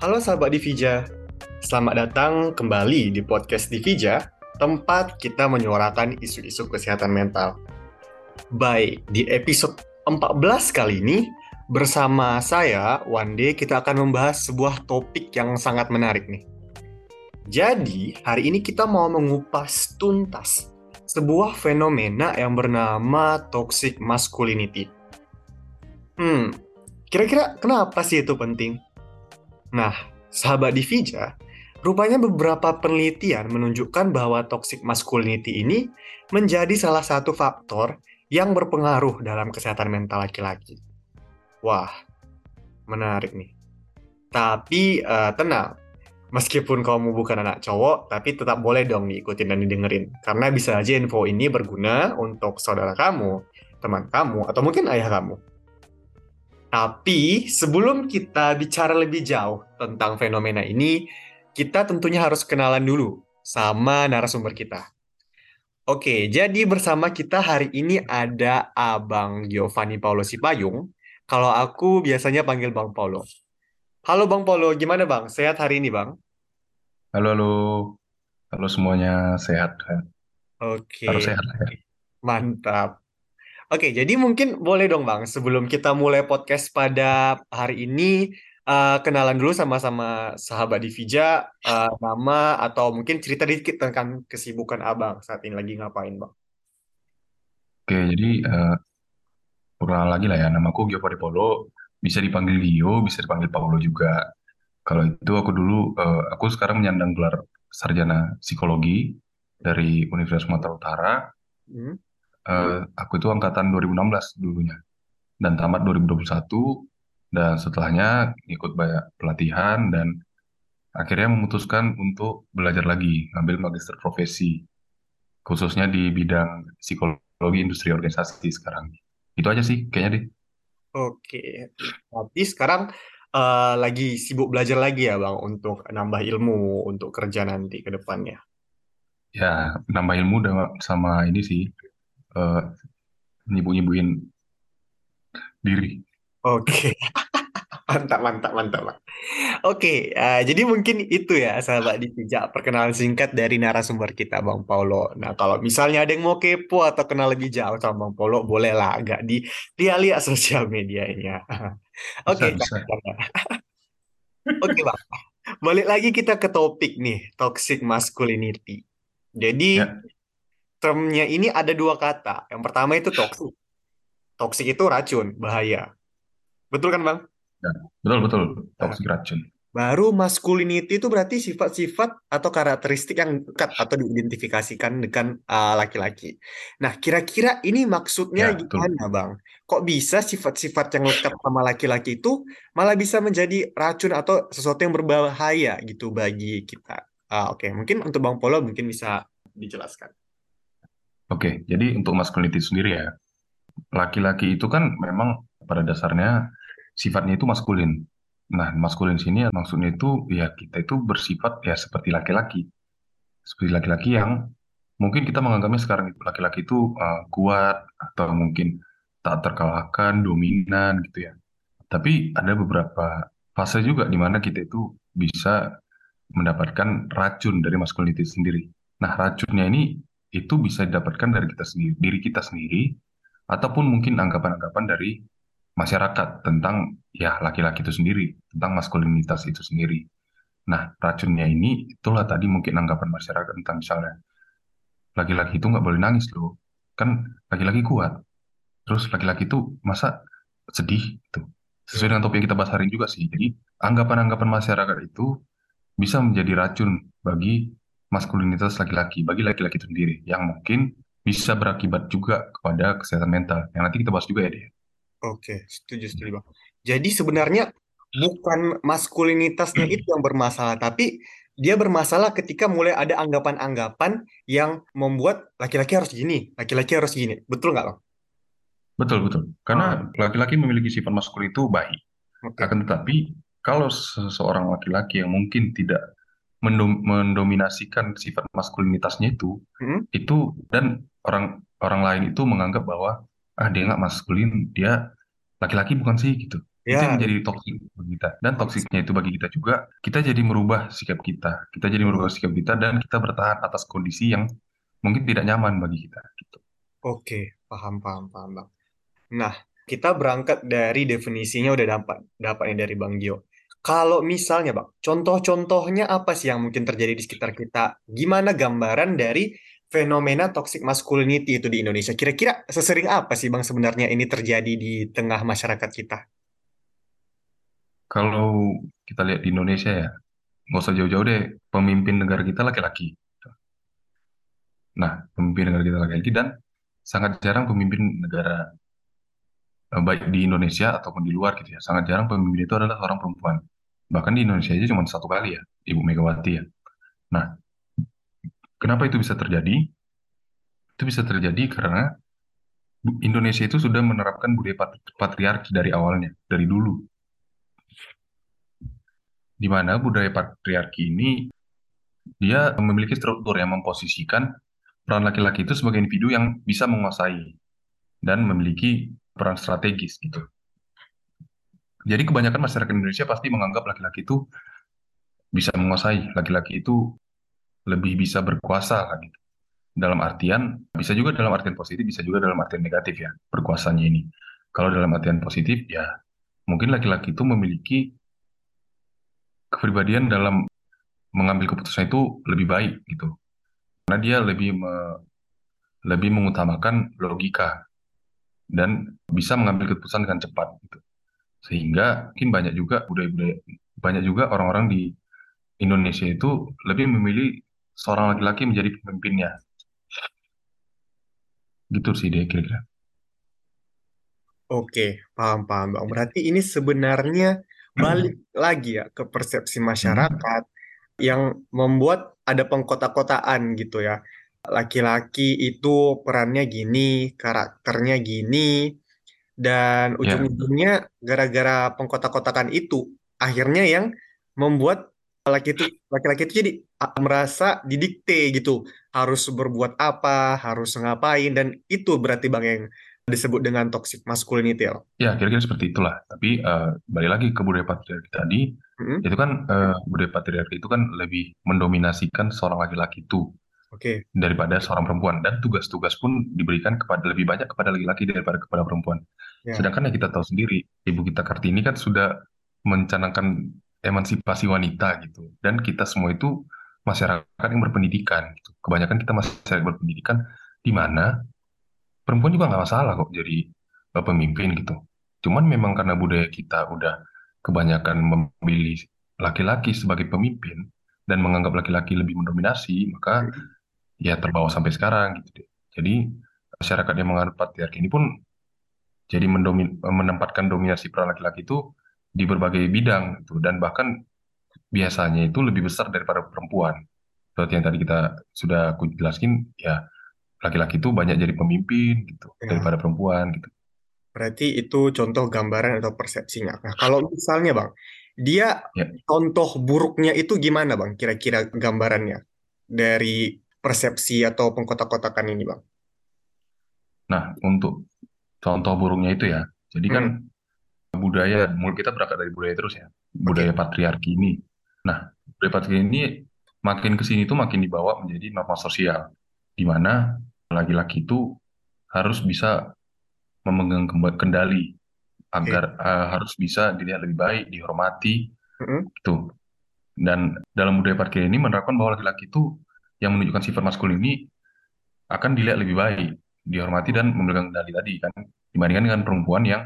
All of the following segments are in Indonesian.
Halo sahabat Divija, selamat datang kembali di podcast Divija, tempat kita menyuarakan isu-isu kesehatan mental. Baik, di episode 14 kali ini, bersama saya, Wande, kita akan membahas sebuah topik yang sangat menarik nih. Jadi, hari ini kita mau mengupas tuntas sebuah fenomena yang bernama toxic masculinity. Hmm, kira-kira kenapa sih itu penting? Nah, sahabat Divija, rupanya beberapa penelitian menunjukkan bahwa toxic masculinity ini menjadi salah satu faktor yang berpengaruh dalam kesehatan mental laki-laki. Wah, menarik nih. Tapi uh, tenang, meskipun kamu bukan anak cowok, tapi tetap boleh dong diikutin dan didengerin. Karena bisa aja info ini berguna untuk saudara kamu, teman kamu, atau mungkin ayah kamu. Tapi sebelum kita bicara lebih jauh tentang fenomena ini, kita tentunya harus kenalan dulu sama narasumber kita. Oke, jadi bersama kita hari ini ada Abang Giovanni Paulo Sipayung. Kalau aku biasanya panggil Bang Paulo. Halo Bang Paulo, gimana Bang? Sehat hari ini Bang? Halo, halo. Halo semuanya, sehat. Oke, Harus sehat ya. mantap. Oke, jadi mungkin boleh dong Bang, sebelum kita mulai podcast pada hari ini, uh, kenalan dulu sama-sama sahabat Divija, uh, nama atau mungkin cerita dikit tentang kesibukan Abang saat ini lagi ngapain Bang? Oke, jadi uh, perkenalan lagi lah ya. Namaku Giovanni Polo. Bisa dipanggil Gio, bisa dipanggil Paulo juga. Kalau itu aku dulu, uh, aku sekarang menyandang gelar sarjana psikologi dari Universitas Sumatera Utara. Hmm. Uh, aku itu angkatan 2016 dulunya. Dan tamat 2021 dan setelahnya ikut banyak pelatihan dan akhirnya memutuskan untuk belajar lagi ngambil magister profesi khususnya di bidang psikologi industri organisasi sekarang. Itu aja sih kayaknya deh Oke, berarti sekarang uh, lagi sibuk belajar lagi ya Bang untuk nambah ilmu untuk kerja nanti ke depannya. ya nambah ilmu sama ini sih uh, nyibu-nyibuin diri. Oke, mantap, mantap, mantap, Pak. Oke, uh, jadi mungkin itu ya sahabat Dipijak perkenalan singkat dari narasumber kita Bang Paulo. Nah, kalau misalnya ada yang mau kepo atau kenal lebih jauh sama Bang Paulo, bolehlah agak di lihat sosial medianya. Oke. Oke, Bang. Balik lagi kita ke topik nih, toxic masculinity. Jadi, Ya. Termnya ini ada dua kata. Yang pertama itu toxic. Toxic itu racun, bahaya. Betul kan, Bang? Ya, betul betul Nah, toxic racun. baru masculinity itu berarti sifat-sifat atau karakteristik yang dekat atau diidentifikasikan dengan uh, laki-laki. Nah, kira-kira ini maksudnya Ya, betul. gimana, Bang? Kok bisa sifat-sifat yang lekat sama laki-laki itu malah bisa menjadi racun atau sesuatu yang berbahaya gitu bagi kita? Ah, Oke, mungkin untuk Bang Polo mungkin bisa dijelaskan. Oke, jadi untuk masculinity sendiri ya, laki-laki itu kan memang pada dasarnya sifatnya itu maskulin. Nah, maskulin sini maksudnya itu ya kita itu bersifat ya seperti laki-laki. Seperti laki-laki yang mungkin kita menganggapnya sekarang itu laki-laki itu uh, kuat atau mungkin tak terkalahkan, dominan gitu ya. Tapi ada beberapa fase juga di mana kita itu bisa mendapatkan racun dari masculinity sendiri. Nah, racunnya ini itu bisa didapatkan dari kita sendiri, diri kita sendiri, ataupun mungkin anggapan-anggapan dari masyarakat tentang ya laki-laki itu sendiri, tentang maskulinitas itu sendiri. Nah, racunnya ini itulah tadi mungkin anggapan masyarakat tentang misalnya laki-laki itu nggak boleh nangis loh, kan laki-laki kuat. Terus laki-laki itu masa sedih itu sesuai dengan topik yang kita bahas hari ini juga sih. Jadi anggapan-anggapan masyarakat itu bisa menjadi racun bagi maskulinitas laki-laki, bagi laki-laki itu sendiri, yang mungkin bisa berakibat juga kepada kesehatan mental. Yang nanti kita bahas juga ya, dia. Oke, setuju, setuju, Bang. Jadi sebenarnya bukan maskulinitasnya itu yang bermasalah, tapi dia bermasalah ketika mulai ada anggapan-anggapan yang membuat laki-laki harus gini, laki-laki harus gini. Betul nggak, Bang? Betul, betul. Karena laki-laki memiliki sifat maskulin itu baik. Oke. Akan tetapi, kalau seseorang laki-laki yang mungkin tidak mendom- mendominasikan sifat maskulinitasnya itu, Hmm? itu dan orang orang lain itu menganggap bahwa ah dia nggak maskulin, dia laki-laki bukan sih gitu. Itu yang Ya, menjadi toksik bagi kita. Dan toksiknya itu bagi kita juga, kita jadi merubah sikap kita. Kita jadi merubah sikap kita dan kita bertahan atas kondisi yang mungkin tidak nyaman bagi kita. Gitu. oke, paham, paham, paham, Bang. Nah, kita berangkat dari definisinya udah dapat, dapatnya dari Bang Gio. Kalau misalnya, Bang, contoh-contohnya apa sih yang mungkin terjadi di sekitar kita? Gimana gambaran dari fenomena toxic masculinity itu di Indonesia? Kira-kira sesering apa sih, Bang, sebenarnya ini terjadi di tengah masyarakat kita? Kalau kita lihat di Indonesia ya, nggak usah jauh-jauh deh, pemimpin negara kita laki-laki. Nah, pemimpin negara kita laki-laki dan sangat jarang pemimpin negara baik di Indonesia ataupun di luar gitu ya. Sangat jarang pemimpin itu adalah seorang perempuan. Bahkan di Indonesia aja cuma satu kali ya, Ibu Megawati ya. Nah, kenapa itu bisa terjadi? Itu bisa terjadi karena Indonesia itu sudah menerapkan budaya pat- patriarki dari awalnya, dari dulu. Di mana budaya patriarki ini dia memiliki struktur yang memposisikan peran laki-laki itu sebagai individu yang bisa menguasai dan memiliki peran strategis gitu. Jadi kebanyakan masyarakat Indonesia pasti menganggap laki-laki itu bisa menguasai, laki-laki itu lebih bisa berkuasa lah gitu. Dalam artian, bisa juga dalam artian positif, bisa juga dalam artian negatif ya, berkuasanya ini. Kalau dalam artian positif, ya mungkin laki-laki itu memiliki kepribadian dalam mengambil keputusan itu lebih baik gitu. Karena dia lebih me- lebih mengutamakan logika dan bisa mengambil keputusan dengan cepat gitu. Sehingga mungkin banyak juga budaya-budaya banyak juga orang-orang di Indonesia itu lebih memilih seorang laki-laki menjadi pemimpinnya. Gitu sih dia kira-kira. Oke, paham, paham, Bang. Berarti ini sebenarnya balik lagi ya ke persepsi Hmm. masyarakat yang membuat ada pengkotak-kotaan gitu ya. Laki-laki itu perannya gini, karakternya gini, dan Ya, ujung-ujungnya gara-gara pengkotak-kotakan itu akhirnya yang membuat laki itu laki-laki itu jadi merasa didikte gitu, harus berbuat apa, harus ngapain, dan itu berarti Bang yang disebut dengan toxic masculinity ya. ya kira-kira seperti itulah. Tapi eh, balik lagi ke budaya patriarki tadi, Mm-mm. itu kan eh, budaya patriarki itu kan lebih mendominasikan seorang laki-laki itu Oke, daripada seorang perempuan dan tugas-tugas pun diberikan kepada lebih banyak kepada laki-laki daripada kepada perempuan. ya, Sedangkan yang kita tahu sendiri, Ibu kita Kartini kan sudah mencanangkan emansipasi wanita gitu. Dan kita semua itu masyarakat yang berpendidikan gitu. Kebanyakan kita masyarakat berpendidikan di mana perempuan juga nggak masalah kok jadi eh, pemimpin gitu. Cuman memang karena budaya kita udah kebanyakan memilih laki-laki sebagai pemimpin dan menganggap laki-laki lebih mendominasi, maka ya terbawa sampai sekarang gitu deh. Jadi masyarakat yang menganut patriarki ini pun jadi mendomin, menempatkan dominasi peran laki-laki itu di berbagai bidang gitu dan bahkan biasanya itu lebih besar daripada perempuan. Seperti yang tadi kita sudah aku jelaskan, ya laki-laki itu banyak jadi pemimpin gitu ya. daripada perempuan gitu. Berarti itu contoh gambaran atau persepsinya. Nah, kalau misalnya Bang, dia Ya. contoh buruknya itu gimana Bang? Kira-kira gambarannya dari persepsi atau pengkotak-kotakan ini Bang? Nah, untuk contoh buruknya itu ya, jadi kan Hmm, budaya, mul- kita berangkat dari budaya terus ya, budaya oke. patriarki ini. Nah, budaya patriarki ini makin ke sini tuh makin dibawa menjadi norma sosial, di mana laki-laki itu harus bisa memegang kendali agar eh, harus bisa dilihat lebih baik, dihormati, Mm-mm. gitu. Dan dalam budaya patriarki ini menerapkan bahwa laki-laki itu yang menunjukkan sifat maskulin ini akan dilihat lebih baik, dihormati dan memegang kendali tadi kan, dibandingkan dengan perempuan yang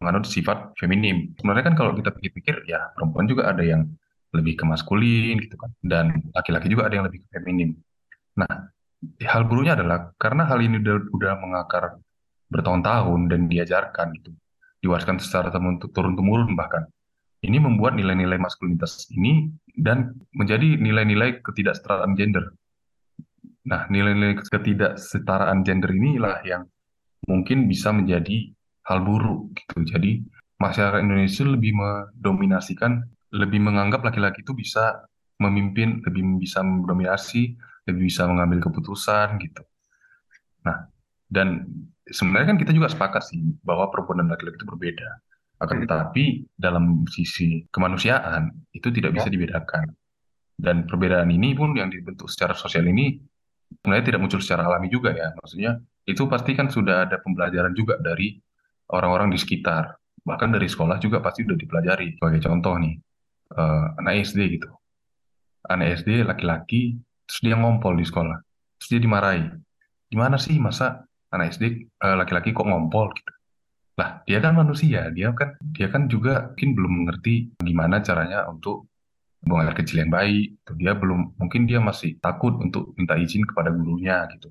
menganut sifat feminim. Sebenarnya kan kalau kita pikir-pikir, ya perempuan juga ada yang lebih ke maskulin gitu kan, dan laki-laki juga ada yang lebih ke feminim. Nah, hal buruknya adalah karena hal ini udah, udah mengakar bertahun-tahun dan diajarkan gitu, diwariskan secara turun-temurun bahkan. Ini membuat nilai-nilai maskulinitas ini dan menjadi nilai-nilai ketidaksetaraan gender. Nah, nilai-nilai ketidaksetaraan gender inilah yang mungkin bisa menjadi hal buruk gitu. Jadi, masyarakat Indonesia lebih mendominasikan, lebih menganggap laki-laki itu bisa memimpin, lebih bisa mendominasi, lebih bisa mengambil keputusan gitu. Nah, dan sebenarnya kan kita juga sepakat sih bahwa perempuan dan laki-laki itu berbeda. Akan Mm-mm. tetapi dalam sisi kemanusiaan itu tidak Ya. bisa dibedakan. Dan perbedaan ini pun yang dibentuk secara sosial ini sebenarnya tidak muncul secara alami juga ya. Maksudnya itu pasti kan sudah ada pembelajaran juga dari orang-orang di sekitar. Bahkan dari sekolah juga pasti sudah dipelajari. Sebagai contoh nih, eh, anak SD gitu. Anak SD laki-laki, terus dia ngompol di sekolah. Terus dia dimarahi. Gimana sih masa anak SD eh, laki-laki kok ngompol gitu? Lah, dia kan manusia, dia kan dia kan juga mungkin belum mengerti gimana caranya untuk buang air kecil yang baik. gitu. Dia belum, mungkin dia masih takut untuk minta izin kepada gurunya gitu.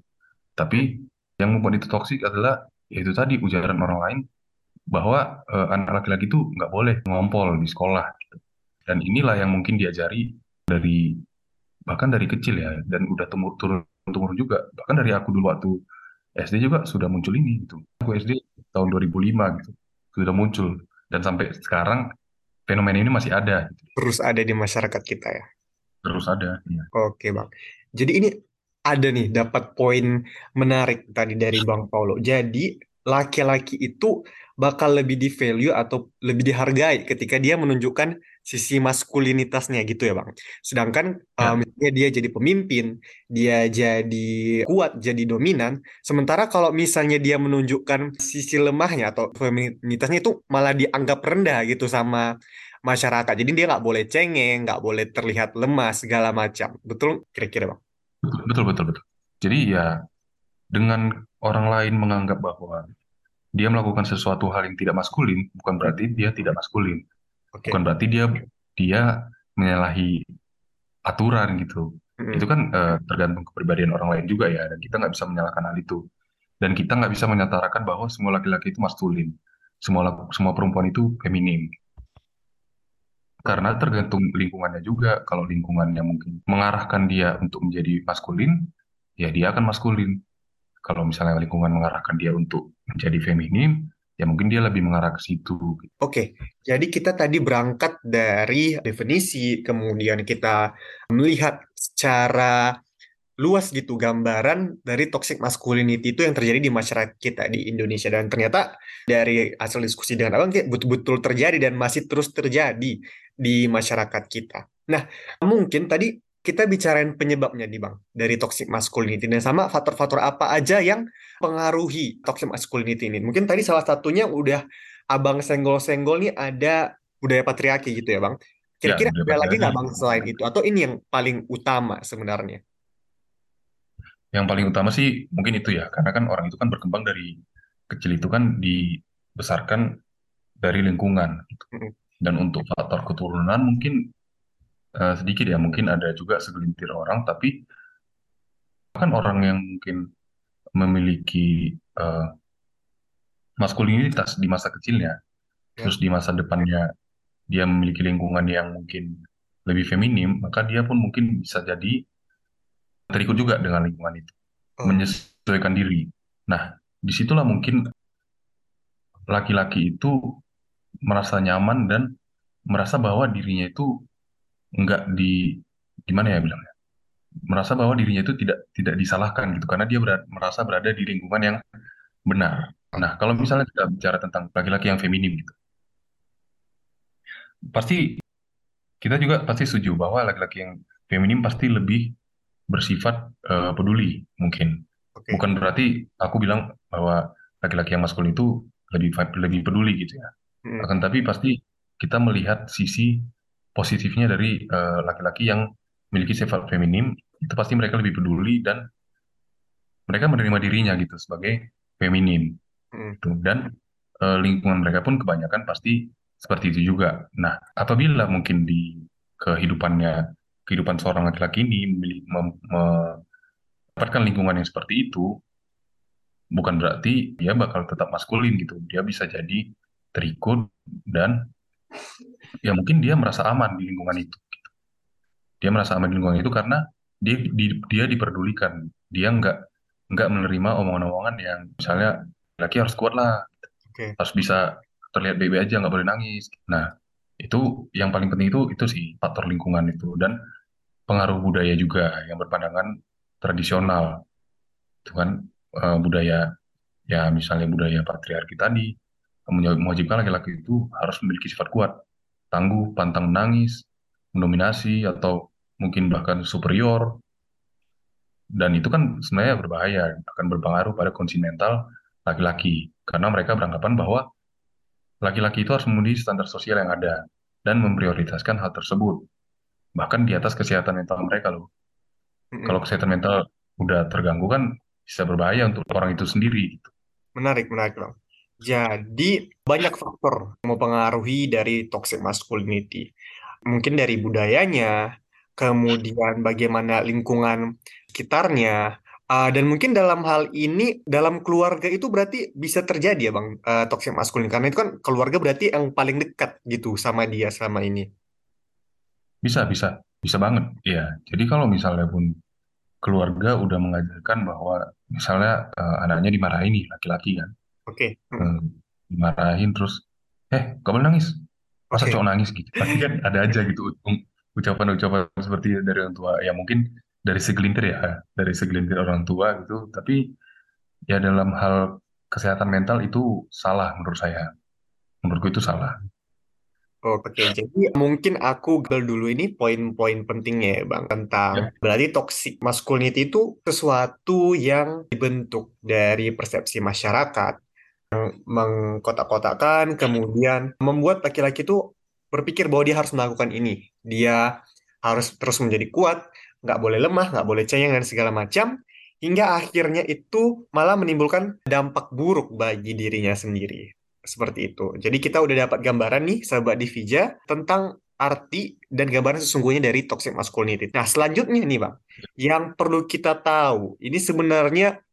Tapi yang membuat itu toksik adalah yaitu tadi ujaran orang lain bahwa eh, anak laki-laki itu nggak boleh ngompol di sekolah gitu. Dan inilah yang mungkin diajari dari bahkan dari kecil ya dan udah temur turun temurun juga bahkan dari aku dulu waktu SD juga sudah muncul ini gitu. Aku SD tahun 2005 gitu sudah muncul dan sampai sekarang fenomena ini masih ada. Terus ada di masyarakat kita ya. Terus ada ya. Oke, Bang. Jadi ini ada nih dapat poin menarik tadi dari Bang Paulo. Jadi laki-laki itu bakal lebih di value atau lebih dihargai ketika dia menunjukkan sisi maskulinitasnya gitu ya, Bang. Sedangkan Ya, misalnya dia jadi pemimpin, dia jadi kuat, jadi dominan, sementara kalau misalnya dia menunjukkan sisi lemahnya atau feminitasnya itu malah dianggap rendah gitu sama masyarakat. Jadi dia nggak boleh cengeng, nggak boleh terlihat lemah segala macam. Betul kira-kira bang? betul betul betul. Jadi ya dengan orang lain menganggap bahwa dia melakukan sesuatu hal yang tidak maskulin bukan berarti dia tidak maskulin. Bukan Oke. berarti dia dia menyalahi aturan gitu. Itu Mm-mm. kan eh, tergantung kepribadian orang lain juga ya, dan kita nggak bisa menyalahkan hal itu. Dan kita nggak bisa menyatakan bahwa semua laki-laki itu maskulin, semua semua perempuan itu feminim. Karena tergantung lingkungannya juga. Kalau lingkungannya mungkin mengarahkan dia untuk menjadi maskulin, ya dia akan maskulin. Kalau misalnya lingkungan mengarahkan dia untuk menjadi feminim, ya mungkin dia lebih mengarah ke situ. Oke, jadi kita tadi berangkat dari definisi, kemudian kita melihat secara luas gitu gambaran dari toxic masculinity itu yang terjadi di masyarakat kita di Indonesia dan ternyata dari hasil diskusi dengan abang betul-betul terjadi dan masih terus terjadi di masyarakat kita. Nah, mungkin tadi kita bicarain penyebabnya nih bang dari toxic masculinity dan sama faktor-faktor apa aja yang pengaruhi toxic masculinity ini. Mungkin tadi salah satunya udah abang senggol-senggol nih ada budaya patriarki gitu ya bang. Ya, Kira-kira budaya ada lagi nggak bang selain itu atau ini yang paling utama sebenarnya? Yang paling utama sih mungkin itu ya, karena kan orang itu kan berkembang dari kecil itu kan dibesarkan dari lingkungan. gitu. Dan untuk faktor keturunan mungkin eh, sedikit ya, mungkin ada juga segelintir orang, tapi kan orang yang mungkin memiliki eh, maskulinitas di masa kecilnya, Ya. terus di masa depannya dia memiliki lingkungan yang mungkin lebih feminim, maka dia pun mungkin bisa jadi terikut juga dengan lingkungan itu, Oh, menyesuaikan diri. Nah, di situlah mungkin laki-laki itu merasa nyaman dan merasa bahwa dirinya itu enggak di gimana ya bilangnya merasa bahwa dirinya itu tidak tidak disalahkan gitu karena dia berada- merasa berada di lingkungan yang benar. Nah, kalau misalnya kita bicara tentang laki-laki yang feminim gitu, pasti kita juga pasti setuju bahwa laki-laki yang feminim pasti lebih bersifat eh, peduli mungkin. oke. Bukan berarti aku bilang bahwa laki-laki yang maskulin itu lebih lebih peduli gitu ya. Mm, Akan tapi pasti kita melihat sisi positifnya dari eh, laki-laki yang memiliki sifat feminim, itu pasti mereka lebih peduli dan mereka menerima dirinya gitu sebagai feminim. mm, Gitu. Dan eh, lingkungan mereka pun kebanyakan pasti seperti itu juga. Nah, apabila mungkin di kehidupannya, kehidupan seorang laki-laki ini mendapatkan lingkungan yang seperti itu, bukan berarti dia bakal tetap maskulin gitu. Dia bisa jadi terikut dan ya mungkin dia merasa aman di lingkungan itu. Dia merasa aman di lingkungan itu karena dia di- dia diperdulikan. Dia nggak nggak menerima omongan-omongan yang misalnya laki harus kuat lah, Oke. harus bisa terlihat baik-baik aja, nggak boleh nangis. Nah, itu yang paling penting itu itu sih faktor lingkungan itu dan pengaruh budaya juga yang berpandangan tradisional. Itu kan eh, budaya ya misalnya budaya patriarki tadi mewajibkan laki-laki itu harus memiliki sifat kuat, tangguh, pantang menangis, mendominasi, atau mungkin bahkan superior. Dan itu kan sebenarnya berbahaya, akan berpengaruh pada kondisi mental laki-laki. Karena mereka beranggapan bahwa laki-laki itu harus memenuhi standar sosial yang ada dan memprioritaskan hal tersebut. Bahkan di atas kesehatan mental mereka loh. Kalau kesehatan mental udah terganggu kan bisa berbahaya untuk orang itu sendiri. gitu. Menarik, menarik, Bang. Jadi, banyak faktor yang mempengaruhi dari toxic masculinity. Mungkin dari budayanya, kemudian bagaimana lingkungan sekitarnya, uh, dan mungkin dalam hal ini, dalam keluarga itu berarti bisa terjadi ya, Bang, uh, toxic masculinity. Karena itu kan keluarga berarti yang paling dekat gitu sama dia selama ini. Bisa, bisa, bisa banget. Ya, jadi kalau misalnya pun keluarga udah mengajarkan bahwa misalnya eh, anaknya dimarahin nih laki-laki kan, Oke. Eh, dimarahin terus, eh boleh nangis, masa Oke. cowok nangis gitu. Pasti kan ada aja gitu ucapan-ucapan seperti dari orang tua. Ya mungkin dari segelintir ya, dari segelintir orang tua gitu. Tapi ya dalam hal kesehatan mental itu salah menurut saya. Menurutku itu salah. Oh, Oke, jadi mungkin aku gal dulu ini poin-poin pentingnya ya Bang tentang Ya, berarti toxic masculinity itu sesuatu yang dibentuk dari persepsi masyarakat mengkotak-kotakan kemudian membuat laki-laki itu berpikir bahwa dia harus melakukan ini. Dia harus terus menjadi kuat, nggak boleh lemah, nggak boleh cengeng dan segala macam hingga akhirnya itu malah menimbulkan dampak buruk bagi dirinya sendiri. Seperti itu. Jadi kita udah dapat gambaran nih, sahabat Divija, tentang arti dan gambaran sesungguhnya dari toxic masculinity. Nah, selanjutnya nih, Bang, yang perlu kita tahu, ini sebenarnya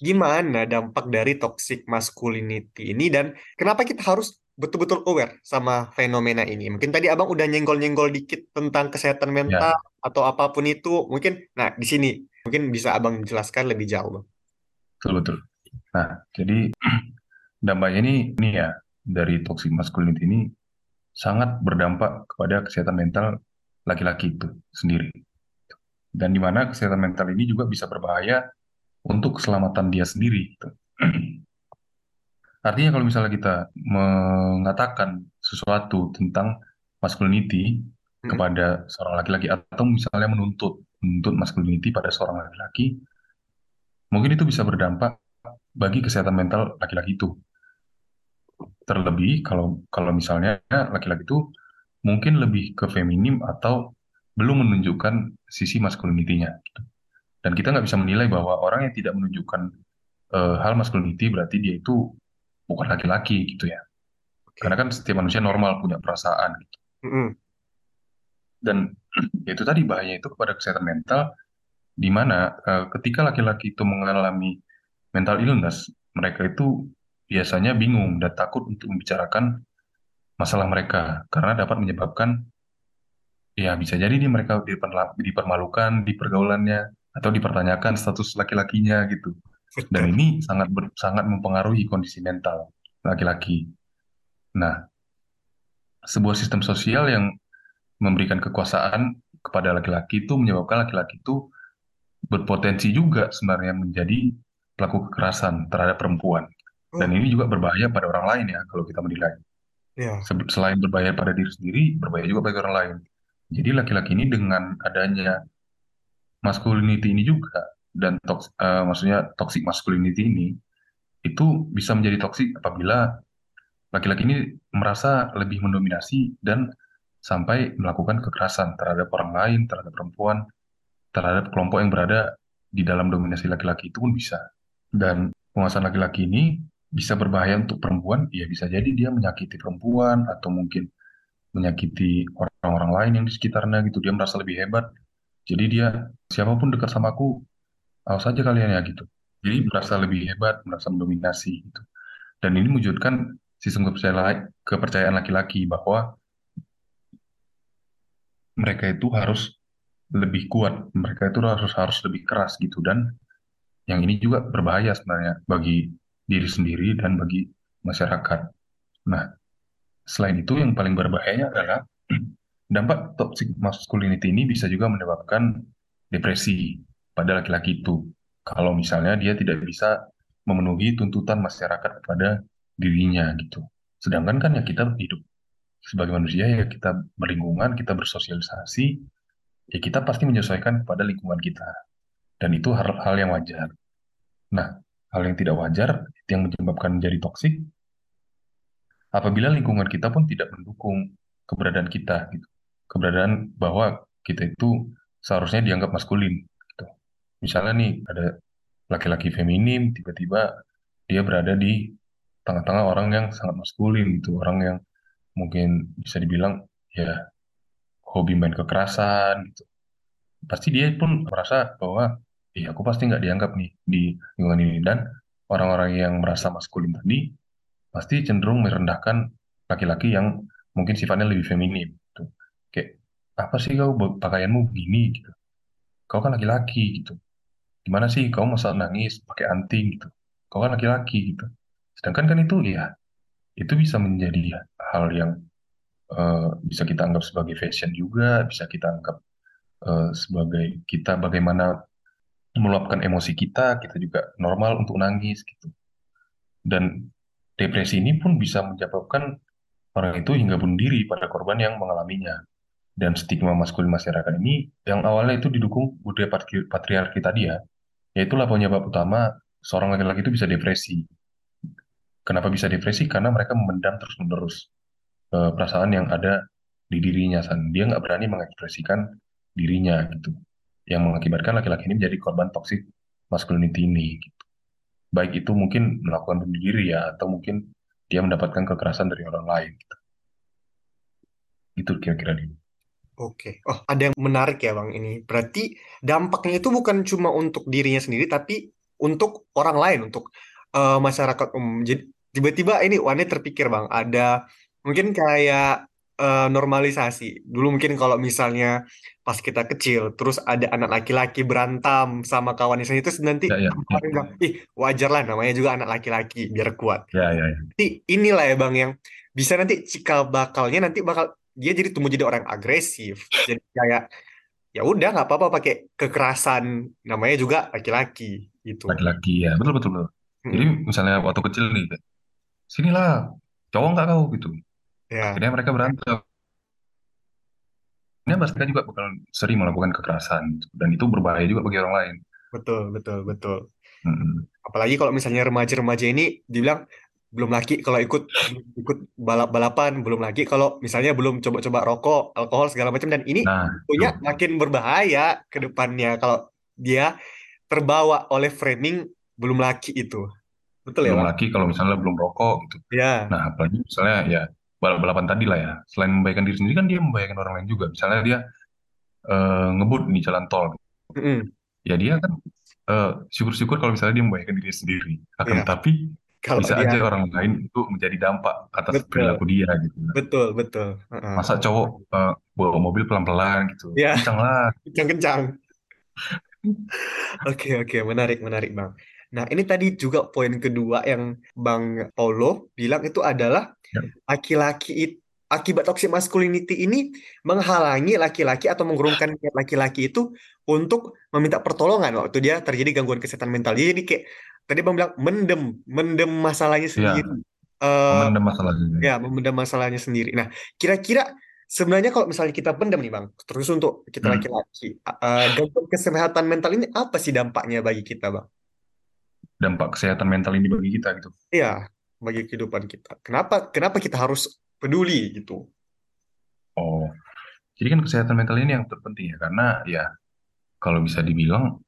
gimana dampak dari toxic masculinity ini dan kenapa kita harus betul-betul aware sama fenomena ini. Mungkin tadi Abang udah nyenggol-nyenggol dikit tentang kesehatan mental ya, atau apa pun itu. Mungkin, nah di sini mungkin bisa Abang jelaskan lebih jauh, Bang. betul betul. Nah, jadi dampaknya ini ini ya dari toxic masculinity ini sangat berdampak kepada kesehatan mental laki-laki itu sendiri. Dan di mana kesehatan mental ini juga bisa berbahaya untuk keselamatan dia sendiri. gitu. Artinya kalau misalnya kita mengatakan sesuatu tentang masculinity Mm-mm. kepada seorang laki-laki atau misalnya menuntut menuntut masculinity pada seorang laki-laki, mungkin itu bisa berdampak bagi kesehatan mental laki-laki itu. Terlebih kalau kalau misalnya laki-laki itu mungkin lebih ke feminim atau belum menunjukkan sisi masculinity-nya. gitu. Dan kita nggak bisa menilai bahwa orang yang tidak menunjukkan eh, hal masculinity berarti dia itu bukan laki-laki gitu ya. Karena Oke. kan setiap manusia normal punya perasaan gitu. Mm-mm. Dan ya itu tadi bahaya itu kepada kesehatan mental di mana eh, ketika laki-laki itu mengalami mental illness, mereka itu biasanya bingung dan takut untuk membicarakan masalah mereka karena dapat menyebabkan ya bisa jadi nih mereka dipermalukan di pergaulannya atau dipertanyakan status laki-lakinya gitu. Dan ini sangat ber- sangat mempengaruhi kondisi mental laki-laki. Nah, sebuah sistem sosial yang memberikan kekuasaan kepada laki-laki itu menyebabkan laki-laki itu berpotensi juga sebenarnya menjadi pelaku kekerasan terhadap perempuan. Dan Oh, ini juga berbahaya pada orang lain ya kalau kita menilai. ya. Se- Selain berbahaya pada diri sendiri, berbahaya juga bagi orang lain. Jadi laki-laki ini dengan adanya masculinity ini juga dan toks, eh, maksudnya toxic masculinity ini itu bisa menjadi toksik apabila laki-laki ini merasa lebih mendominasi dan sampai melakukan kekerasan terhadap orang lain, terhadap perempuan, terhadap kelompok yang berada di dalam dominasi laki-laki itu pun bisa. Dan penguasaan laki-laki ini bisa berbahaya untuk perempuan, ya bisa jadi dia menyakiti perempuan atau mungkin menyakiti orang-orang lain yang di sekitarnya gitu. Dia merasa lebih hebat. Jadi dia siapa pun dekat sama aku, awas aja kalian ya gitu. Jadi merasa lebih hebat, merasa mendominasi gitu. Dan ini mewujudkan sistem kepercayaan, kepercayaan laki-laki bahwa mereka itu harus lebih kuat, mereka itu harus harus lebih keras gitu. Dan yang ini juga berbahaya sebenarnya bagi diri sendiri dan bagi masyarakat. Nah, selain itu yang paling berbahaya adalah dampak toxic masculinity ini bisa juga menyebabkan depresi pada laki-laki itu. Kalau misalnya dia tidak bisa memenuhi tuntutan masyarakat kepada dirinya gitu. Sedangkan kan ya kita hidup sebagai manusia ya kita berlingkungan, kita bersosialisasi, ya kita pasti menyesuaikan kepada lingkungan kita. Dan itu hal, hal yang wajar. Nah, hal yang tidak wajar yang menyebabkan menjadi toksik apabila lingkungan kita pun tidak mendukung keberadaan kita gitu. Keberadaan bahwa kita itu seharusnya dianggap maskulin gitu. Misalnya nih ada laki-laki feminim tiba-tiba dia berada di tengah-tengah orang yang sangat maskulin gitu, orang yang mungkin bisa dibilang ya hobi main kekerasan gitu. Pasti dia pun merasa bahwa iya aku pasti nggak dianggap nih di lingkungan ini dan orang-orang yang merasa maskulin tadi pasti cenderung merendahkan laki-laki yang mungkin sifatnya lebih feminim apa sih kau pakaianmu begini gitu. Kau kan laki-laki gitu. Gimana sih kau masa nangis pakai anting gitu. Kau kan laki-laki gitu. Sedangkan kan itu ya itu bisa menjadi hal yang eh, bisa kita anggap sebagai fashion juga, bisa kita anggap eh, sebagai kita bagaimana meluapkan emosi kita, kita juga normal untuk nangis gitu. Dan depresi ini pun bisa menyebabkan orang itu hingga bunuh diri pada korban yang mengalaminya. Dan stigma maskulin masyarakat ini yang awalnya itu didukung budaya patri- patriarki tadi ya, yaitu lah penyebab utama seorang laki-laki itu bisa depresi. Kenapa bisa depresi? Karena mereka memendam terus-menerus eh, perasaan yang ada di dirinya. San. Dia nggak berani mengekspresikan dirinya gitu. Yang mengakibatkan laki-laki ini menjadi korban toxic masculinity ini. Gitu. Baik itu mungkin melakukan bunuh diri ya, atau mungkin dia mendapatkan kekerasan dari orang lain. Gitu. Itu kira-kira dia. Oke. Oh, ada yang menarik ya, Bang, ini. Berarti dampaknya itu bukan cuma untuk dirinya sendiri, tapi untuk orang lain, untuk eh, masyarakat umum. Jadi tiba-tiba ini Wane terpikir, Bang, ada mungkin kayak eh, normalisasi. Dulu mungkin kalau misalnya pas kita kecil, terus ada anak laki-laki berantem sama kawannya sendiri, terus nanti Ya, ya, ya, bilang, ih wajar lah namanya juga anak laki-laki, biar kuat. ya, ya, ya. Nanti inilah ya Bang yang bisa nanti cikal bakalnya nanti bakal dia jadi tumbuh jadi orang agresif. Jadi kayak ya udah nggak apa-apa pakai kekerasan namanya juga laki-laki gitu. Laki-laki ya, betul betul betul. Jadi Mm-mm. misalnya waktu kecil nih, sinilah, cowok nggak kau gitu. Ya, Akhirnya mereka berantem. Ini mereka juga bakal sering melakukan kekerasan gitu. dan itu berbahaya juga bagi orang lain. betul betul betul. Mm-mm. Apalagi kalau misalnya remaja-remaja ini dibilang belum lagi kalau ikut belum ikut balap-balapan, belum lagi kalau misalnya belum coba-coba rokok, alkohol segala macam dan ini Nah, tentunya itu makin berbahaya ke depannya kalau dia terbawa oleh framing belum laki itu. Betul ya, belum lagi kalau misalnya belum rokok gitu. Ya, Nah, apalagi misalnya ya balap-balapan tadi lah ya. Selain membahayakan diri sendiri kan dia membahayakan orang lain juga. Misalnya dia eh, ngebut di jalan tol. Mm-mm. Ya dia kan eh, syukur-syukur kalau misalnya dia membahayakan diri sendiri. Akan Ya, tapi kalau bisa dia aja orang lain itu menjadi dampak atas betul, perilaku dia gitu. betul, betul. Heeh. Masa cowok eh, bawa mobil pelan-pelan gitu. Ya, Kencang lah. kencang-kencang. Oke, oke, menarik, menarik, Bang. Nah, ini tadi juga poin kedua yang Bang Paulo bilang itu adalah Ya, laki-laki it- akibat toxic masculinity ini menghalangi laki-laki atau mengurungkan laki-laki itu untuk meminta pertolongan waktu dia terjadi gangguan kesehatan mental. Jadi kayak tadi Bang bilang mendem, mendem masalahnya ya sendiri. Eh, memendam masalahnya. ya, memendam masalahnya sendiri. Nah, kira-kira sebenarnya kalau misalnya kita pendam nih Bang, terus untuk kita Hmm. laki-laki, eh, gangguan kesehatan mental ini apa sih dampaknya bagi kita, Bang? Dampak kesehatan mental ini bagi kita gitu. Iya, bagi kehidupan kita. Kenapa kenapa kita harus peduli gitu? Oh, jadi kan kesehatan mental ini yang terpenting ya, karena ya kalau bisa dibilang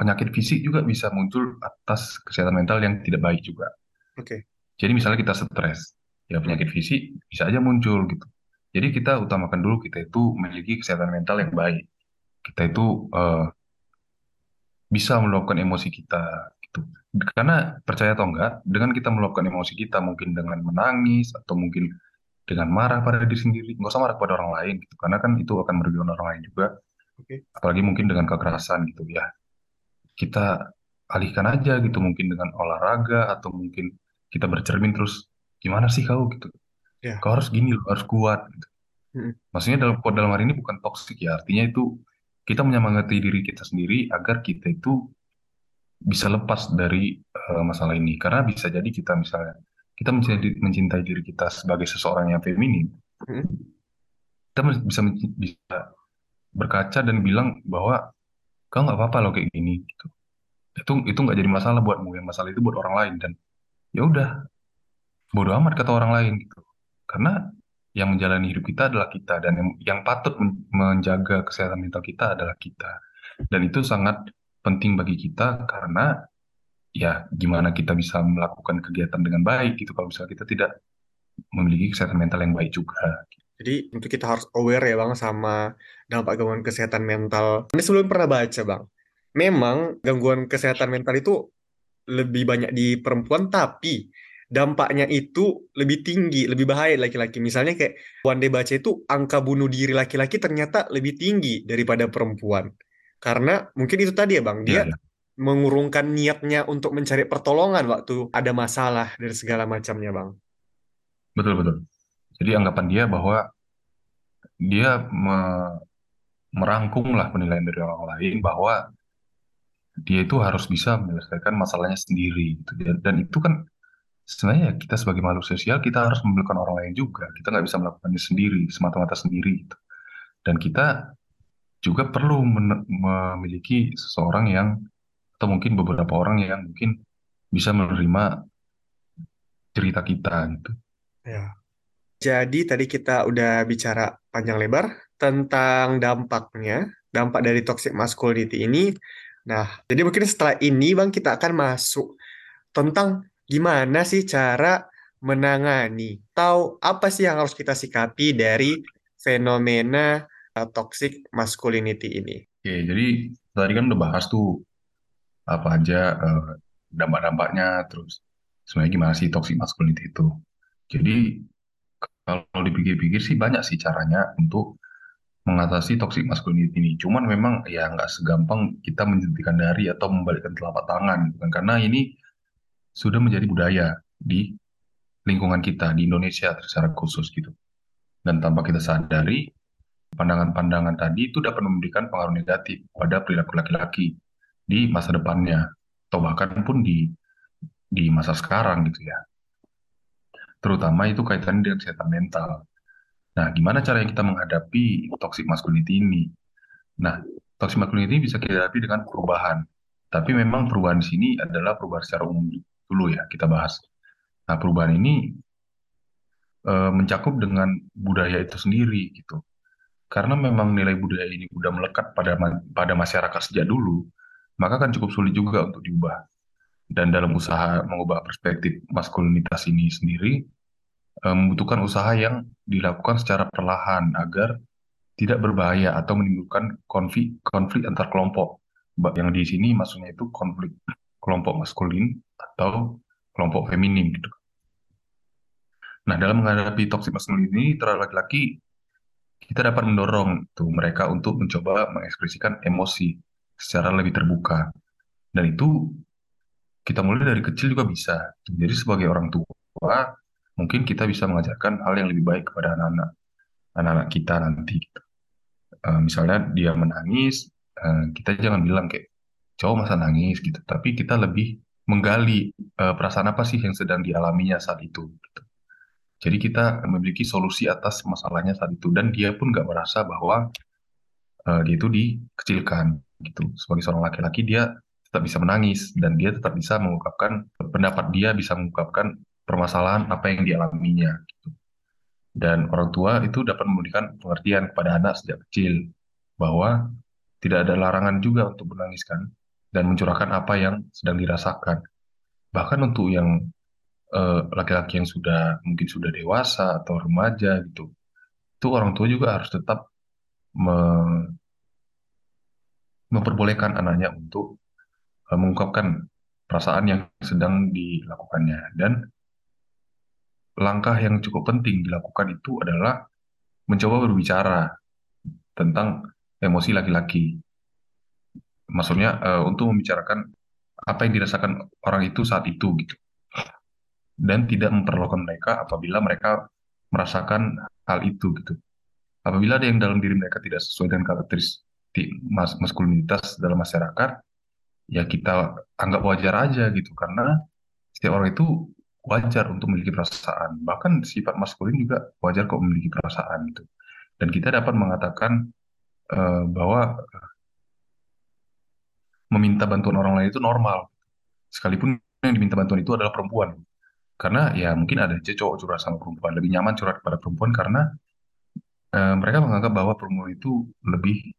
penyakit fisik juga bisa muncul atas kesehatan mental yang tidak baik juga. Oke. Jadi misalnya kita stres, ya penyakit fisik bisa aja muncul gitu. Jadi kita utamakan dulu kita itu memiliki kesehatan mental yang baik. Kita itu eh, bisa meluapkan emosi kita gitu. Karena percaya atau enggak, dengan kita meluapkan emosi kita mungkin dengan menangis atau mungkin dengan marah pada diri sendiri, nggak usah marah pada orang lain gitu. Karena kan itu akan merugikan orang lain juga. Oke. Apalagi mungkin dengan kekerasan gitu ya. Kita alihkan aja gitu mungkin dengan olahraga atau mungkin kita bercermin terus gimana sih kau gitu. Ya. Kau harus gini loh, harus kuat gitu. Mm-mm. Maksudnya dalam dalam hari ini bukan toksik ya, artinya itu kita menyemangati diri kita sendiri agar kita itu bisa lepas dari eh, masalah ini. Karena bisa jadi kita misalnya kita mencintai, mencintai diri kita sebagai seseorang yang feminim, Hmm. kita bisa bisa berkaca dan bilang bahwa kau nggak apa-apa loh kayak gini gitu. Itu itu nggak jadi masalah buatmu, yang masalah itu buat orang lain dan ya udah bodoh amat kata orang lain gitu. Karena yang menjalani hidup kita adalah kita dan yang, yang patut men- menjaga kesehatan mental kita adalah kita. Dan itu sangat penting bagi kita karena ya gimana kita bisa melakukan kegiatan dengan baik gitu kalau misalnya kita tidak memiliki kesehatan mental yang baik juga. Jadi untuk kita harus aware ya Bang sama dampak gangguan kesehatan mental. Ini sebelum pernah baca Bang, memang gangguan kesehatan mental itu lebih banyak di perempuan tapi dampaknya itu lebih tinggi, lebih bahaya laki-laki. Misalnya kayak Day baca itu angka bunuh diri laki-laki ternyata lebih tinggi daripada perempuan. Karena mungkin itu tadi ya Bang, dia Ya, ya. mengurungkan niatnya untuk mencari pertolongan waktu ada masalah dan segala macamnya Bang. Betul, betul. Jadi anggapan dia bahwa dia me- merangkum lah penilaian dari orang lain bahwa dia itu harus bisa menyelesaikan masalahnya sendiri gitu. Dan, itu kan sebenarnya ya kita sebagai makhluk sosial kita harus membutuhkan orang lain juga. Kita nggak bisa melakukannya sendiri, semata-mata sendiri gitu. Dan kita juga perlu memiliki seseorang yang atau mungkin beberapa orang yang mungkin bisa menerima cerita kita gitu. Ya. Jadi tadi kita udah bicara panjang lebar tentang dampaknya, dampak dari toxic masculinity ini. Nah, jadi mungkin setelah ini Bang kita akan masuk tentang gimana sih cara menangani atau apa sih yang harus kita sikapi dari fenomena uh, toxic masculinity ini. Oke, jadi tadi kan udah bahas tuh apa aja eh, dampak-dampaknya, terus sebenarnya gimana sih toxic masculinity itu. Jadi kalau dipikir-pikir sih banyak sih caranya untuk mengatasi toxic masculinity ini. Cuman memang ya nggak segampang kita menjentikan dari atau membalikkan telapak tangan, gitu kan. Karena ini sudah menjadi budaya di lingkungan kita di Indonesia secara khusus gitu. Dan tanpa kita sadari, pandangan-pandangan tadi itu dapat memberikan pengaruh negatif pada perilaku laki-laki di masa depannya atau bahkan pun di di masa sekarang gitu ya. Terutama itu kaitannya dengan kesehatan mental. Nah, gimana caranya kita menghadapi toxic masculinity ini? Nah, toxic masculinity bisa kita hadapi dengan perubahan. Tapi memang perubahan di sini adalah perubahan secara umum dulu ya kita bahas. Nah, perubahan ini eh, mencakup dengan budaya itu sendiri gitu. Karena memang nilai budaya ini udah melekat pada pada masyarakat sejak dulu, maka kan cukup sulit juga untuk diubah. Dan dalam usaha mengubah perspektif maskulinitas ini sendiri, eh, membutuhkan usaha yang dilakukan secara perlahan agar tidak berbahaya atau menimbulkan konflik konflik antar kelompok. Yang di sini maksudnya itu konflik kelompok maskulin atau kelompok feminim gitu. Nah, dalam menghadapi toxic masculinity ini terhadap laki-laki, kita dapat mendorong tuh mereka untuk mencoba mengekspresikan emosi secara lebih terbuka. Dan itu kita mulai dari kecil juga bisa. Jadi sebagai orang tua, mungkin kita bisa mengajarkan hal yang lebih baik kepada anak-anak anak-anak kita nanti. Eh, misalnya dia menangis, eh, kita jangan bilang kayak cowok masa nangis gitu, tapi kita lebih menggali eh, perasaan apa sih yang sedang dialaminya saat itu. gitu. Jadi kita memiliki solusi atas masalahnya saat itu dan dia pun nggak merasa bahwa eh, dia itu dikecilkan gitu. Sebagai seorang laki-laki dia tetap bisa menangis dan dia tetap bisa mengungkapkan pendapat dia, bisa mengungkapkan permasalahan apa yang dialaminya. gitu. Dan orang tua itu dapat memberikan pengertian kepada anak sejak kecil bahwa tidak ada larangan juga untuk menangis kan dan mencurahkan apa yang sedang dirasakan. Bahkan untuk yang eh, laki-laki yang sudah mungkin sudah dewasa atau remaja gitu, itu orang tua juga harus tetap me- memperbolehkan anaknya untuk mengungkapkan perasaan yang sedang dilakukannya. Dan langkah yang cukup penting dilakukan itu adalah mencoba berbicara tentang emosi laki-laki. Maksudnya eh, untuk membicarakan apa yang dirasakan orang itu saat itu gitu. Dan tidak memperlakukan mereka apabila mereka merasakan hal itu gitu. Apabila ada yang dalam diri mereka tidak sesuai dengan karakteristik mas maskulinitas dalam masyarakat, ya kita anggap wajar aja gitu karena setiap orang itu wajar untuk memiliki perasaan. Bahkan sifat maskulin juga wajar kok memiliki perasaan gitu. Dan kita dapat mengatakan uh, bahwa meminta bantuan orang lain itu normal. Sekalipun yang diminta bantuan itu adalah perempuan. Karena ya mungkin ada aja cowok curhat sama perempuan. Lebih nyaman curhat kepada perempuan karena uh, mereka menganggap bahwa perempuan itu lebih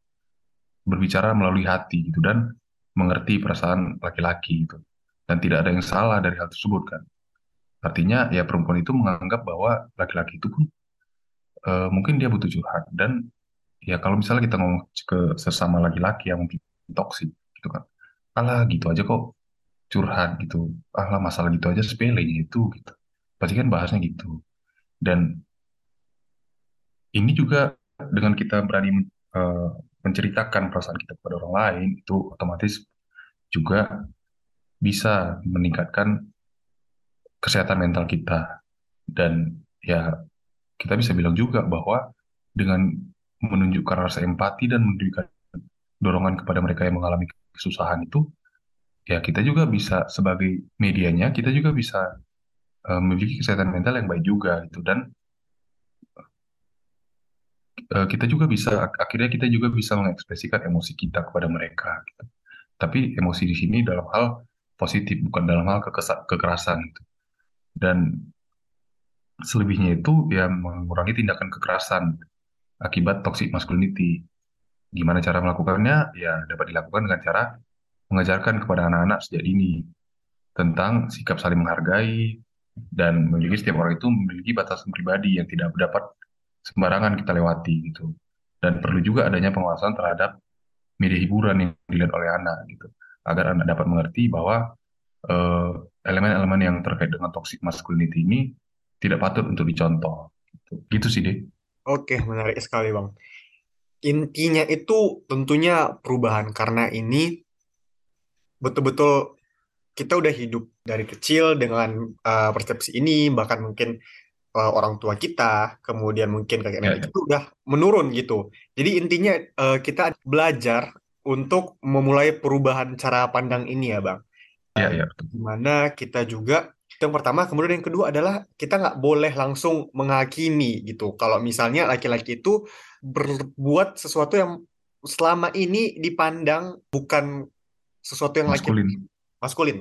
berbicara melalui hati gitu dan mengerti perasaan laki-laki gitu. Dan tidak ada yang salah dari hal tersebut kan. Artinya ya perempuan itu menganggap bahwa laki-laki itu pun uh, mungkin dia butuh curhat. Dan ya kalau misalnya kita ngomong ke sesama laki-laki yang mungkin toksik gitu kan. Alah gitu aja kok curhat gitu. Alah masalah gitu aja sepele itu gitu. Pasti kan bahasnya gitu. Dan ini juga dengan kita berani uh, menceritakan perasaan kita kepada orang lain itu otomatis juga bisa meningkatkan kesehatan mental kita dan ya kita bisa bilang juga bahwa dengan menunjukkan rasa empati dan menunjukkan dorongan kepada mereka yang mengalami kesusahan itu, ya kita juga bisa sebagai medianya, kita juga bisa uh, memiliki kesehatan mental yang baik juga gitu dan uh, kita juga bisa akhirnya kita juga bisa mengekspresikan emosi kita kepada mereka. Gitu. Tapi emosi di sini dalam hal positif bukan dalam hal kekerasan gitu. Dan selebihnya itu ya mengurangi tindakan kekerasan akibat toxic masculinity. Gimana cara melakukannya? Ya dapat dilakukan dengan cara mengajarkan kepada anak-anak sejak dini tentang sikap saling menghargai dan memiliki setiap orang itu memiliki batasan pribadi yang tidak dapat sembarangan kita lewati gitu. Dan perlu juga adanya pengawasan terhadap media hiburan yang dilihat oleh anak gitu agar anak dapat mengerti bahwa eh, elemen-elemen uh, yang terkait dengan toxic masculinity ini tidak patut untuk dicontoh. Gitu, gitu sih deh. Oke, menarik sekali Bang intinya itu tentunya perubahan karena ini betul-betul kita udah hidup dari kecil dengan uh, persepsi ini bahkan mungkin uh, orang tua kita kemudian mungkin kakek nenek ya, ya. udah menurun gitu jadi intinya uh, kita belajar untuk memulai perubahan cara pandang ini ya bang ya, ya. di mana kita juga itu yang pertama, kemudian yang kedua adalah kita nggak boleh langsung menghakimi gitu. Kalau misalnya laki-laki itu berbuat sesuatu yang selama ini dipandang bukan sesuatu yang maskulin. laki maskulin,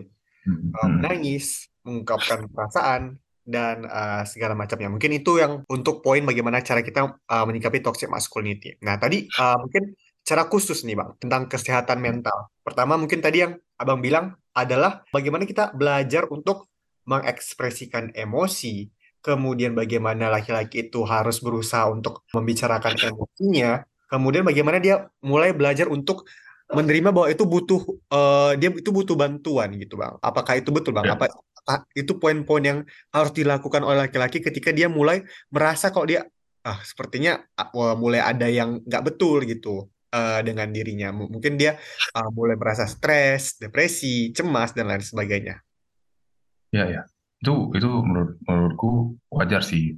hmm. uh, menangis, mengungkapkan perasaan dan uh, segala macamnya. Mungkin itu yang untuk poin bagaimana cara kita uh, menyikapi toxic masculinity. Nah tadi uh, mungkin cara khusus nih bang tentang kesehatan mental. Pertama mungkin tadi yang abang bilang adalah bagaimana kita belajar untuk mengekspresikan emosi, kemudian bagaimana laki-laki itu harus berusaha untuk membicarakan emosinya, kemudian bagaimana dia mulai belajar untuk menerima bahwa itu butuh uh, dia itu butuh bantuan gitu bang. Apakah itu betul bang? Ya. Apa, itu poin-poin yang harus dilakukan oleh laki-laki ketika dia mulai merasa kalau dia ah sepertinya uh, mulai ada yang nggak betul gitu uh, dengan dirinya. M mungkin dia uh, mulai merasa stres, depresi, cemas dan lain sebagainya. Ya, ya. Itu itu menurut menurutku wajar sih.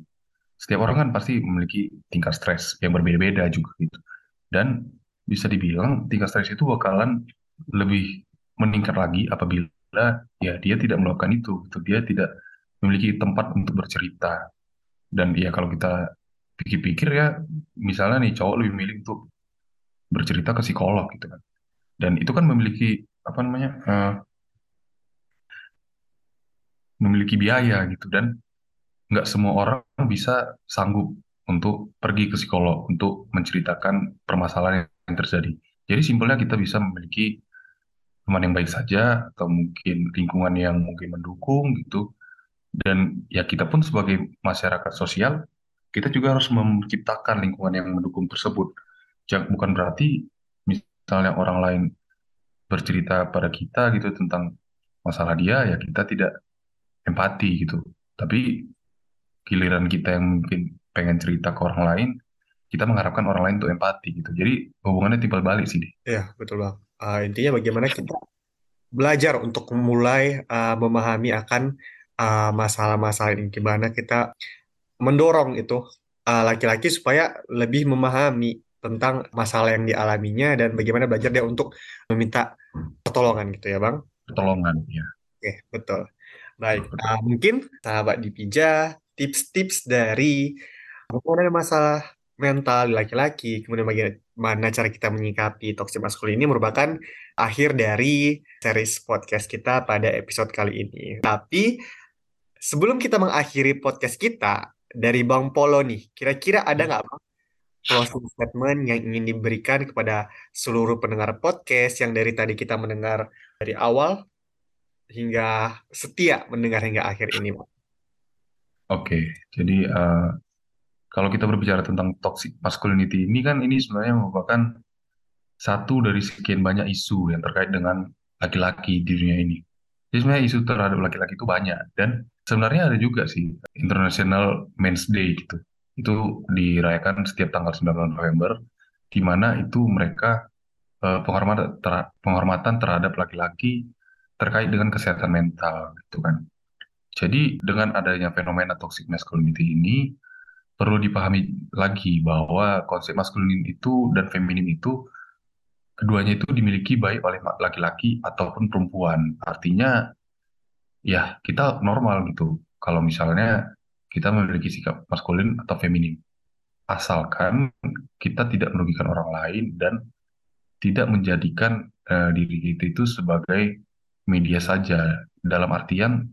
Setiap orang kan pasti memiliki tingkat stres yang berbeda-beda juga gitu. Dan bisa dibilang tingkat stres itu bakalan lebih meningkat lagi apabila ya dia tidak melakukan itu, gitu. Dia tidak memiliki tempat untuk bercerita. Dan ya kalau kita pikir-pikir ya, misalnya nih cowok lebih memilih untuk bercerita ke psikolog gitu kan. Dan itu kan memiliki apa namanya uh, memiliki biaya gitu dan nggak semua orang bisa sanggup untuk pergi ke psikolog untuk menceritakan permasalahan yang terjadi. Jadi simpelnya kita bisa memiliki teman yang baik saja atau mungkin lingkungan yang mungkin mendukung gitu. Dan ya kita pun sebagai masyarakat sosial kita juga harus menciptakan lingkungan yang mendukung tersebut. Jangan bukan berarti misalnya orang lain bercerita pada kita gitu tentang masalah dia ya kita tidak empati gitu. Tapi giliran kita yang mungkin pengen cerita ke orang lain, kita mengharapkan orang lain untuk empati gitu. Jadi hubungannya timbal balik sih. Iya, betul bang. Uh, intinya bagaimana kita belajar untuk mulai uh, memahami akan masalah-masalah uh, ini. Gimana kita mendorong itu laki-laki uh, supaya lebih memahami tentang masalah yang dialaminya dan bagaimana belajar dia untuk meminta pertolongan gitu ya bang. Pertolongan, ya. Oke, betul. Baik, uh, mungkin sahabat Dipija, tips-tips dari mengenai masalah mental laki-laki, kemudian bagaimana cara kita menyikapi toxic masculine ini merupakan akhir dari series podcast kita pada episode kali ini. Tapi sebelum kita mengakhiri podcast kita, dari Bang Polo nih, kira-kira ada nggak Bang closing statement yang ingin diberikan kepada seluruh pendengar podcast yang dari tadi kita mendengar dari awal hingga setia mendengar hingga akhir ini. Oke, jadi uh, kalau kita berbicara tentang toxic masculinity ini kan ini sebenarnya merupakan satu dari sekian banyak isu yang terkait dengan laki-laki di dunia ini. Jadi sebenarnya isu terhadap laki-laki itu banyak dan sebenarnya ada juga sih International Men's Day gitu. Itu dirayakan setiap tanggal 9 November di mana itu mereka ter penghormatan terhadap laki-laki terkait dengan kesehatan mental gitu kan. Jadi dengan adanya fenomena toxic masculinity ini perlu dipahami lagi bahwa konsep maskulin itu dan feminin itu keduanya itu dimiliki baik oleh laki-laki ataupun perempuan. Artinya ya kita normal gitu. Kalau misalnya kita memiliki sikap maskulin atau feminin. Asalkan kita tidak merugikan orang lain dan tidak menjadikan uh, diri kita itu sebagai media saja dalam artian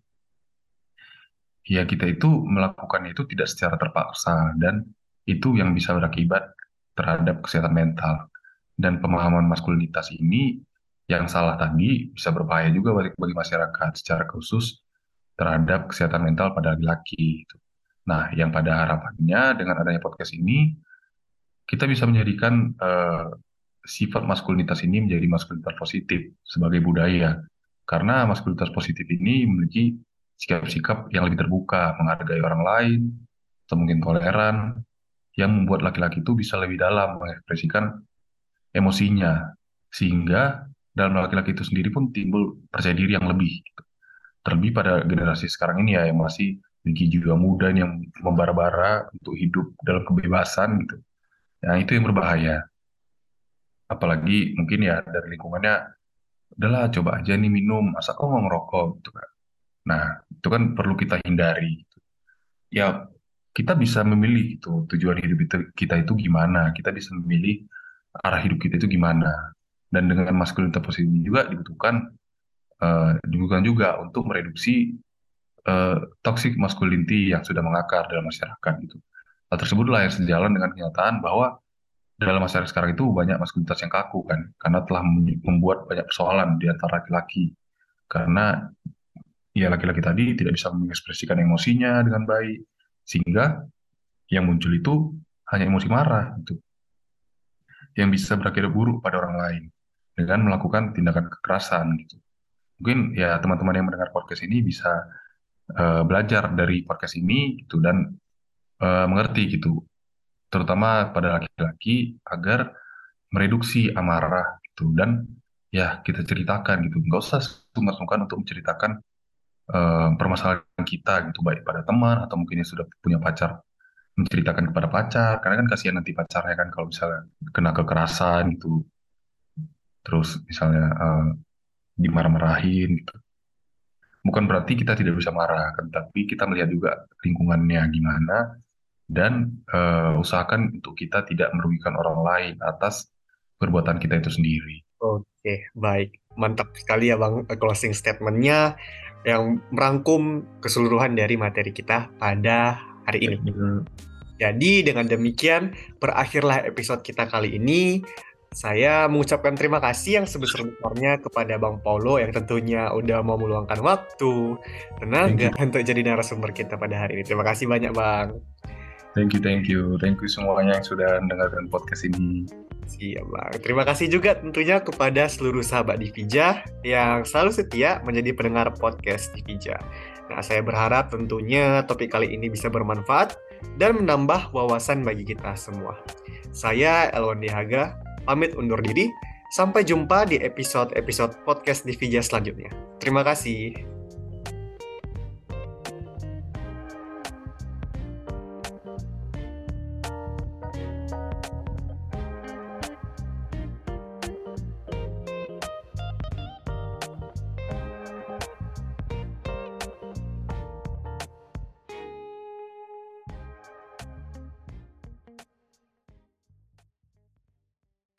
ya kita itu melakukan itu tidak secara terpaksa dan itu yang bisa berakibat terhadap kesehatan mental dan pemahaman maskulinitas ini yang salah tadi bisa berbahaya juga bagi, bagi masyarakat secara khusus terhadap kesehatan mental pada laki-laki. Nah, yang pada harapannya dengan adanya podcast ini kita bisa menjadikan uh, sifat maskulinitas ini menjadi maskulinitas positif sebagai budaya karena maskulinitas positif ini memiliki sikap-sikap yang lebih terbuka, menghargai orang lain, atau mungkin toleran, yang membuat laki-laki itu bisa lebih dalam mengekspresikan emosinya. Sehingga dalam laki-laki itu sendiri pun timbul percaya diri yang lebih. Gitu. Terlebih pada generasi sekarang ini ya, yang masih memiliki juga muda yang membara-bara untuk hidup dalam kebebasan gitu. Nah itu yang berbahaya. Apalagi mungkin ya dari lingkungannya udahlah coba aja nih minum masa kok nggak ngerokok gitu kan nah itu kan perlu kita hindari ya kita bisa memilih itu tujuan hidup kita itu gimana. Kita bisa memilih arah hidup kita itu gimana. Dan dengan maskulinitas positif juga dibutuhkan uh, dibutuhkan juga untuk mereduksi uh, toxic masculinity yang sudah mengakar dalam masyarakat itu hal tersebutlah yang sejalan dengan kenyataan bahwa dalam masyarakat sekarang itu banyak maskulinitas yang kaku kan. Karena telah membuat banyak persoalan di antara laki-laki. Karena ya laki-laki tadi tidak bisa mengekspresikan emosinya dengan baik sehingga yang muncul itu hanya emosi marah itu yang bisa berakhir buruk pada orang lain dengan melakukan tindakan kekerasan gitu. Mungkin ya teman-teman yang mendengar podcast ini bisa uh, belajar dari podcast ini gitu dan uh, mengerti gitu terutama pada laki-laki agar mereduksi amarah gitu. Dan ya kita ceritakan gitu. Nggak usah sungkan-sungkan untuk menceritakan uh, permasalahan kita gitu baik pada teman atau mungkin yang sudah punya pacar menceritakan kepada pacar. Karena kan kasihan nanti pacarnya kan kalau misalnya kena kekerasan gitu. Terus misalnya uh, dimarah-marahin gitu. Bukan berarti kita tidak bisa marah kan tapi kita melihat juga lingkungannya gimana. Dan uh, usahakan untuk kita tidak merugikan orang lain atas perbuatan kita itu sendiri. Oke, baik. Mantap sekali ya Bang closing statementnya yang merangkum keseluruhan dari materi kita pada hari ini. Jadi dengan demikian berakhirlah episode kita kali ini. Saya mengucapkan terima kasih yang sebesar-besarnya kepada Bang Paulo yang tentunya udah mau meluangkan waktu, tenaga untuk jadi narasumber kita pada hari ini. Terima kasih banyak Bang. Thank you, thank you. Thank you semuanya yang sudah mendengarkan podcast ini. Siap, Bang. Terima kasih juga tentunya kepada seluruh sahabat Divija yang selalu setia menjadi pendengar podcast Divija. Nah, saya berharap tentunya topik kali ini bisa bermanfaat dan menambah wawasan bagi kita semua. Saya Elwan Dihaga, pamit undur diri. Sampai jumpa di episode-episode podcast Divija selanjutnya. Terima kasih.